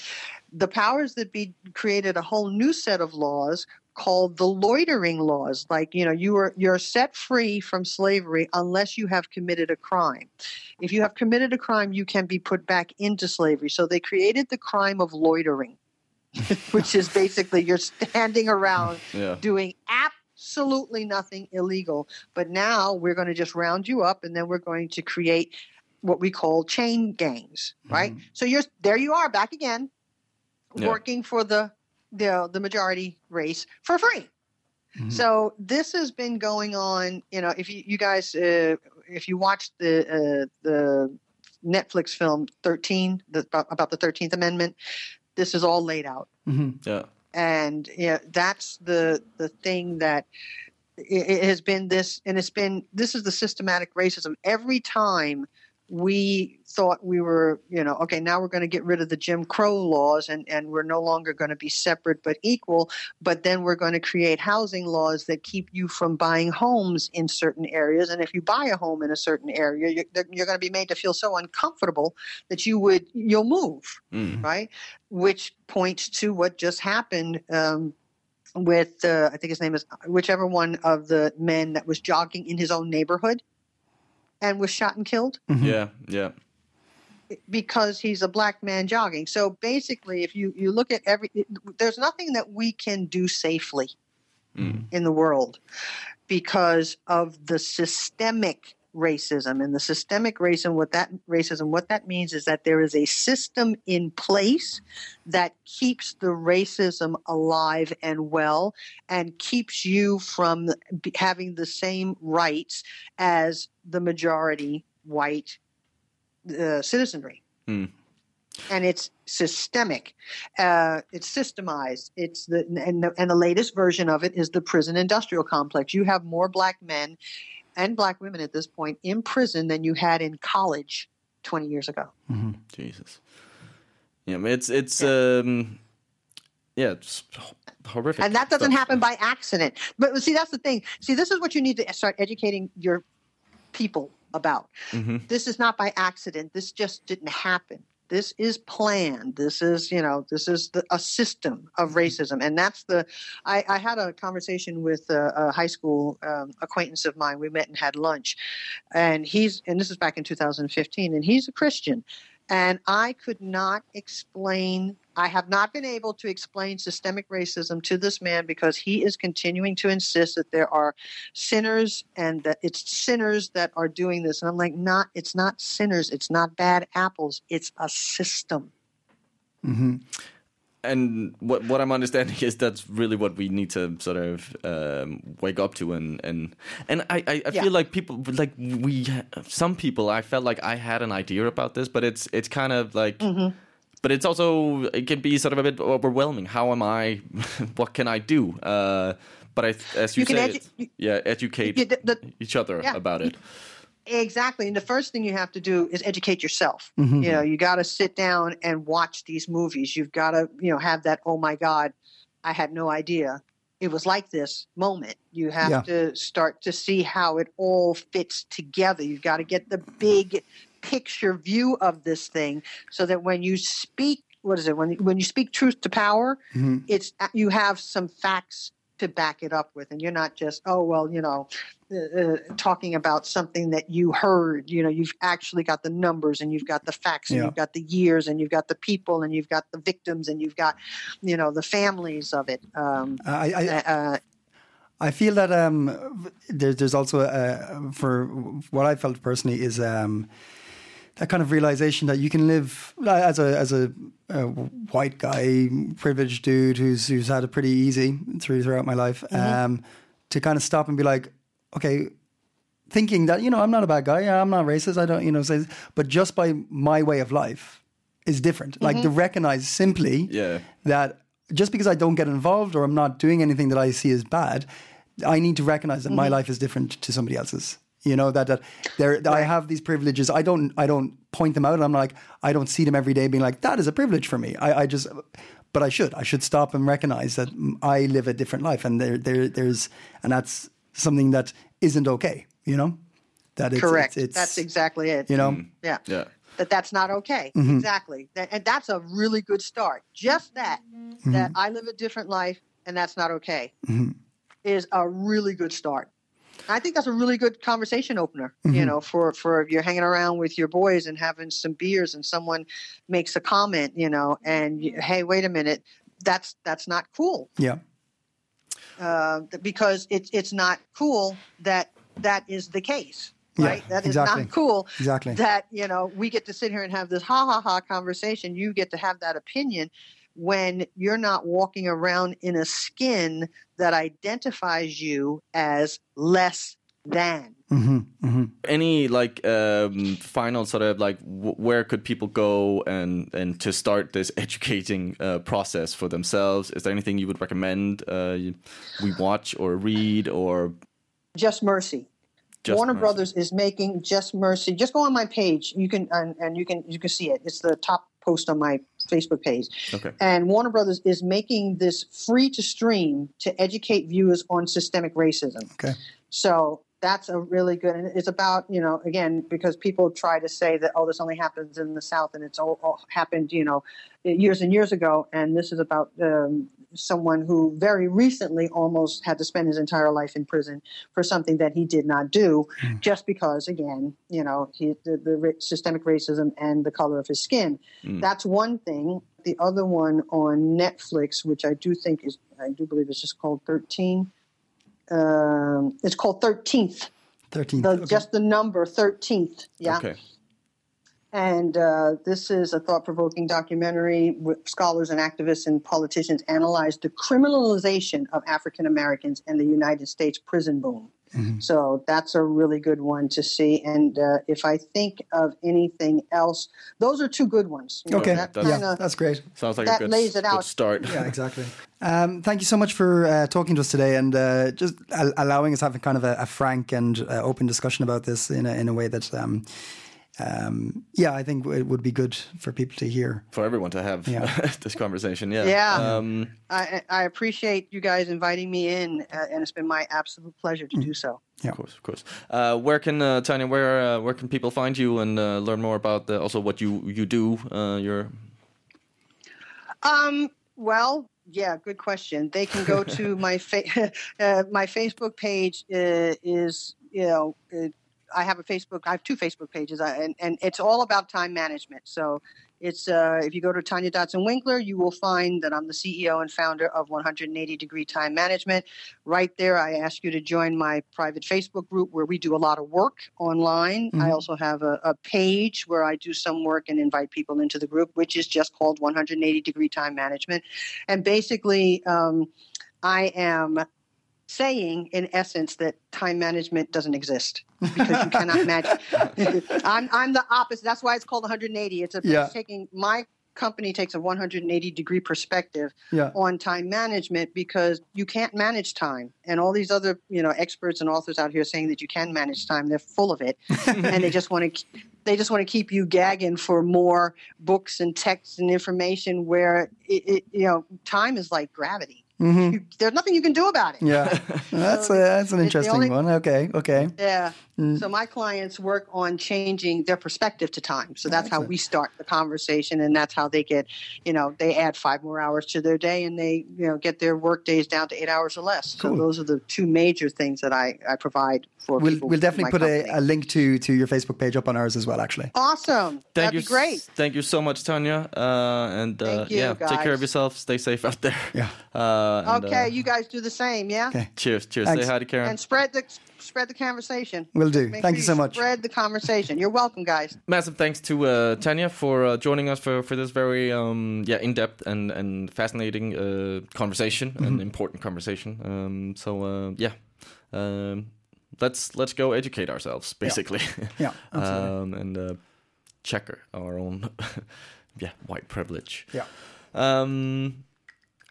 the powers that be created a whole new set of laws called the loitering laws. Like you know you are you're set free from slavery unless you have committed a crime. If you have committed a crime you can be put back into slavery. So they created the crime of loitering which is basically you're standing around Yeah. doing absolutely nothing illegal but now we're going to just round you up and then we're going to create what we call chain gangs right so you're there you are back again Yeah. working for the the the majority race for free. So this has been going on. You know, if you, you guys, uh, if you watched the uh, the Netflix film Thirteen the, about, about the Thirteenth Amendment, this is all laid out, Yeah. And yeah, that's the the thing that it, it has been this, and it's been this is the systematic racism. Every time we thought we were, you know, okay, now we're going to get rid of the Jim Crow laws and, and we're no longer going to be separate but equal, but then we're going to create housing laws that keep you from buying homes in certain areas. And if you buy a home in a certain area, you're, you're going to be made to feel so uncomfortable that you would, you'll move, right? Which points to what just happened. Um, with uh, I think his name is whichever one of the men that was jogging in his own neighborhood and was shot and killed mm-hmm. Yeah. Yeah. because he's a black man jogging. So basically, if you, you look at every, there's nothing that we can do safely mm. in the world because of the systemic racism and the systemic racism what that racism what that means is that there is a system in place that keeps the racism alive and well and keeps you from having the same rights as the majority white uh, citizenry and it's systemic. Uh, it's systemized. It's the and, the and the latest version of it is the prison industrial complex. You have more black men and black women at this point in prison than you had in college twenty years ago. Jesus. Yeah, I mean, it's it's um, yeah, it's horrific. And that doesn't stuff. happen by accident. But see, that's the thing. See, this is what you need to start educating your people about. This is not by accident. This just didn't happen. This is planned. This is, you know, this is the, a system of racism, and that's the. I, I had a conversation with a, a high school um, acquaintance of mine. We met and had lunch, and he's and this is back in 2015, and he's a Christian, and I could not explain. I have not been able to explain systemic racism to this man because he is continuing to insist that there are sinners and that it's sinners that are doing this. And I'm like, not, it's not sinners. It's not bad apples. It's a system. and what what I'm understanding is that's really what we need to sort of um, wake up to, and and and I I, I Yeah. feel like people like we some people I felt like I had an idea about this, but it's it's kind of like. Mm-hmm. But it's also it can be sort of a bit overwhelming. How am I? what can I do? Uh, but I, as you, You say, edu- it, yeah, educate You- the- the- each other Yeah. about it. Exactly. And the first thing you have to do is educate yourself. You know, you got to sit down and watch these movies. You've got to, you know, have that, oh my God, I had no idea it was like this moment. You have Yeah. to start to see how it all fits together. You've got to get the big picture view of this thing so that when you speak, what is it? When, when you speak truth to power, it's you have some facts to back it up with, and you're not just oh well, you know, uh, uh, talking about something that you heard. You know, you've actually got the numbers, and you've got the facts, and Yeah. you've got the years, and you've got the people, and you've got the victims, and you've got you know the families of it. Um, I, I, uh, I feel that um, there, there's also uh, for what I felt personally is um, that kind of realization that you can live as a as a, a white guy, privileged dude who's who's had it pretty easy through throughout my life, mm-hmm. um, to kind of stop and be like, okay, thinking that you know I'm not a bad guy, I'm not racist, I don't you know, say, but just by my way of life is different. Mm-hmm. Like to recognize simply Yeah. that just because I don't get involved or I'm not doing anything that I see as bad, I need to recognize that mm-hmm. my life is different to somebody else's. You know that that there I have these privileges. I don't I don't point them out. I'm like I don't see them every day being like that is a privilege for me. I, I just but I should I should stop and recognize that I live a different life and there there there's and that's something that isn't okay. You know that it's, Correct. It's, it's, that's exactly it. you know Yeah. Yeah. That that's not okay. Mm-hmm. Exactly. That, and that's a really good start. Just that, Mm-hmm. that I live a different life and that's not okay, is a really good start. I think that's a really good conversation opener. You Mm-hmm. know, for for you're hanging around with your boys and having some beers, and someone makes a comment, you know, and you, hey, wait a minute, that's that's not cool yeah uh, because it's it's not cool that that is the case, Yeah, right? That is exactly. not cool. Exactly. That you know we get to sit here and have this ha ha ha conversation. You get to have that opinion when you're not walking around in a skin that identifies you as less than. Any like um, final sort of like w- where could people go and and to start this educating uh, process for themselves? Is there anything you would recommend uh, we watch or read or Just Mercy. Just Warner Mercy? Brothers is making Just Mercy. Just go on my page. You can and, and you can you can see it. It's the top post on my Facebook page. Okay. And Warner Brothers is making this free to stream to educate viewers on systemic racism. Okay. So that's a really good, and it's about you know again because people try to say that oh this only happens in the South and it's all, all happened you know years and years ago, and this is about um, someone who very recently almost had to spend his entire life in prison for something that he did not do, just because again you know he the, the systemic racism and the color of his skin. That's one thing. The other one on Netflix, which I do think is I do believe it's just called thirteen um, it's called 13th. 13th. The, okay. Just the number 13th. Yeah. okay? And uh, this is a thought provoking documentary where scholars and activists and politicians analyze the criminalization of African Americans and the United States prison boom. Mm-hmm. So that's a really good one to see. And uh, if I think of anything else, those are two good ones. You know, okay. that that's- yeah, kinda- that's great. Sounds like That a good, lays it good out. start. Yeah, exactly. Um, thank you so much for uh, talking to us today and uh, just al- allowing us to have a kind of a, a frank and uh, open discussion about this in a, in a way that, um, um, yeah, I think it would be good for people to hear. for everyone to have Yeah. this conversation. Yeah. Yeah. Um, I, I appreciate you guys inviting me in, uh, and it's been my absolute pleasure to do so. Yeah. Of course, of course. Uh, where can uh, Tanya? Where uh, where can people find you and uh, learn more about the, also what you you do? Uh, your Um, well, yeah, good question. They can go to my fa- uh, my Facebook page uh, is you know uh, I have a Facebook. I have two Facebook pages, I, and and it's all about time management. So it's uh, if you go to Tanya Dotson Winckler, you will find that I'm the CEO and founder of 180 Degree Time Management. Right there, I ask you to join my private Facebook group where we do a lot of work online. I also have a, a page where I do some work and invite people into the group, which is just called 180 Degree Time Management. And basically, um, I am saying in essence that time management doesn't exist because you cannot manage. I'm, I'm the opposite. That's why it's called 180. It's, a, Yeah. it's taking my company takes a 180 degree perspective Yeah. on time management because you can't manage time and all these other you know experts and authors out here saying that you can manage time they're full of it and they just want to they just want to keep you gagging for more books and texts and information where it, it you know time is like gravity You- there's nothing you can do about it Yeah, that's a, that's an interesting only- one. Okay, okay. yeah. So my clients work on changing their perspective to time. So that's how we start the conversation, and that's how they get, you know, they add five more hours to their day, and they, you know, get their work days down to eight hours or less. So those are the two major things that I, I provide for We'll, people. we'll definitely put a, a link to, to your Facebook page up on ours as well, actually. awesome. thank That'd you, be great. Thank you so much, Tanya. Uh, and uh, Thank you, yeah, take care of yourself. Stay safe out there. Yeah. Uh, and, Okay, uh, you guys do the same, yeah. Okay. cheers. Cheers. Thanks. Say hi to Karen. And spread the spread the conversation. Will do. Make Thank sure you so much. Spread the conversation. You're welcome, guys. Massive thanks to uh, Tanya for uh, joining us for, for this very um, yeah in depth and and fascinating uh, conversation, Mm-hmm. an important conversation. Um, so uh, yeah, um, let's let's go educate ourselves basically. Yeah, absolutely. um, and uh, check our own yeah white privilege. Yeah. Um,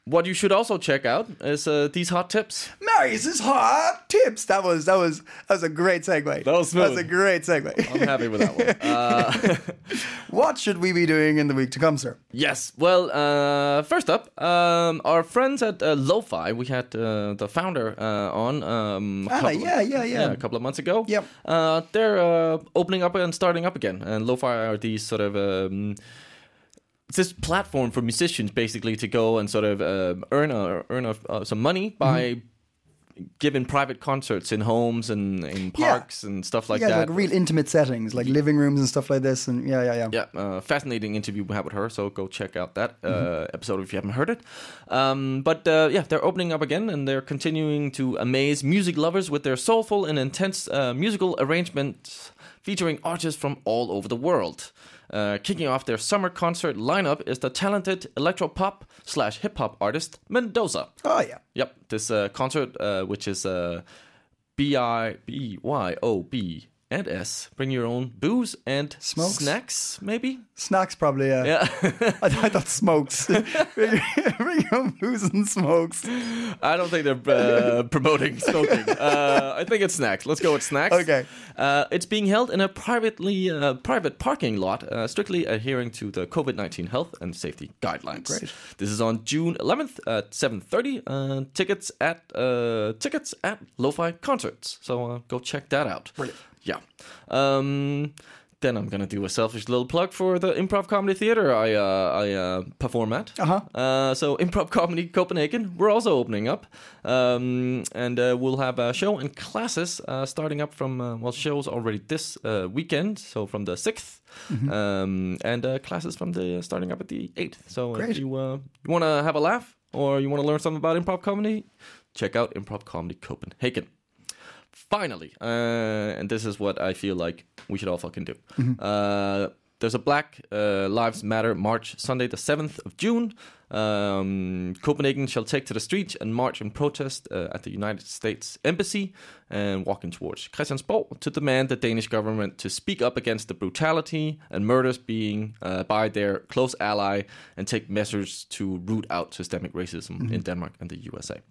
what you should also check out is uh, these hot tips. Marius's hot tips. That was that was that was a great segue. That was That was a great segue. I'm happy with that one. Uh, what should we be doing in the week to come, sir? yes. Well, uh, first up, um, our friends at uh, Lo-Fi. We had uh, the founder uh, on. Um, a Ah, couple- yeah, yeah, yeah. a couple of months ago. Yep. Uh, they're uh, opening up and starting up again, and Lo-Fi are these sort of. Um, it's this platform for musicians basically to go and sort of um earn a, earn a, uh, some money by Mm-hmm. giving private concerts in homes and in Yeah. parks and stuff like that. yeah, that. like real intimate settings, like living rooms and stuff like this. And yeah, yeah, yeah. Yeah, uh, fascinating interview we had with her. So go check out that uh, Mm-hmm. episode if you haven't heard it. Um, but uh, yeah, they're opening up again and they're continuing to amaze music lovers with their soulful and intense uh, musical arrangements featuring artists from all over the world. Uh, kicking off their summer concert lineup is the talented electro pop slash hip hop artist Mendoza. Oh yeah. Yep, this uh, concert, uh, which is uh, B I B Y O B and S. Bring your own booze and Smokes? snacks, maybe. Snacks probably. Yeah. Yeah, I, I thought smokes. Bring your booze and smokes. I don't think they're uh, promoting smoking. Uh, I think it's snacks. Let's go with snacks. Okay. Uh, it's being held in a privately uh, private parking lot, uh, strictly adhering to the COVID nineteen health and safety guidelines. Great. This is on June 11th at 7:30. Uh, tickets at uh, tickets at Lo-Fi Concerts. So uh, go check that out. Brilliant. Yeah. Um, then I'm gonna do a selfish little plug for the Improv Comedy Theater I uh, I uh, perform at. Uh-huh. Uh, so Improv Comedy Copenhagen, we're also opening up, um, and uh, we'll have a show and classes uh, starting up from uh, well shows already this uh, weekend, so from the 6th Mm-hmm. um, and uh, classes from the starting up at the eighth. So Great. if you uh, you want to have a laugh or you want to learn something about improv comedy, check out Improv Comedy Copenhagen. Finally, uh, and this is what I feel like we should all fucking do. Uh, there's a Black uh, Lives Matter march Sunday, the 7th of June. Um, Copenhagen shall take to the streets and march in protest uh, at the United States Embassy and walking towards Christiansborg to demand the Danish government to speak up against the brutality and murders being uh, by their close ally and take measures to root out systemic racism in Denmark and the USA.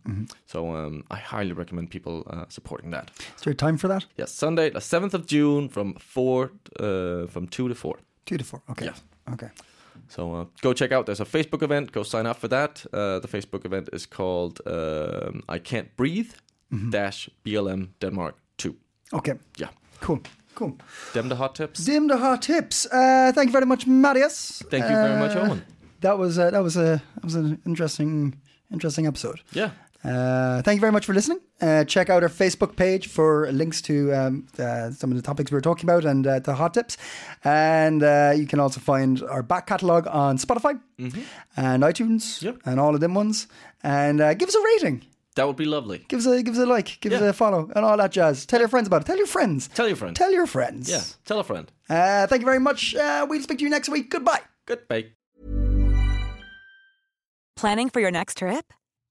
So um, I highly recommend people uh, supporting that. Is there time for that? Yes, Sunday, the 7th of June from 4 uh, from 2 to 4. Two to four. Okay. Yeah. Okay. So uh, go check out. There's a Facebook event. Go sign up for that. Uh, the Facebook event is called um, "I Can't Breathe" dash BLM Denmark two. Okay. Yeah, Cool. Cool. them the hot tips. Dim the hot tips. Uh, thank you very much, Marius. Thank you very much, Uh, Owen. That was uh, that was a that was an interesting interesting episode. Yeah, Uh, thank you very much for listening. Uh, check out our Facebook page for links to um, uh, some of the topics we were talking about and uh, the hot tips. And uh, you can also find our back catalogue on Spotify and iTunes Yep. and all of them ones. And uh, give us a rating. that would be lovely. Give us a give us a like. Give us a follow and all that jazz. Tell your friends about it. Tell your friends. Tell your friends. Tell your friends. Yeah, tell a friend. Uh, thank you very much. Uh, we'll speak to you next week. Goodbye. Goodbye. Planning for your next trip?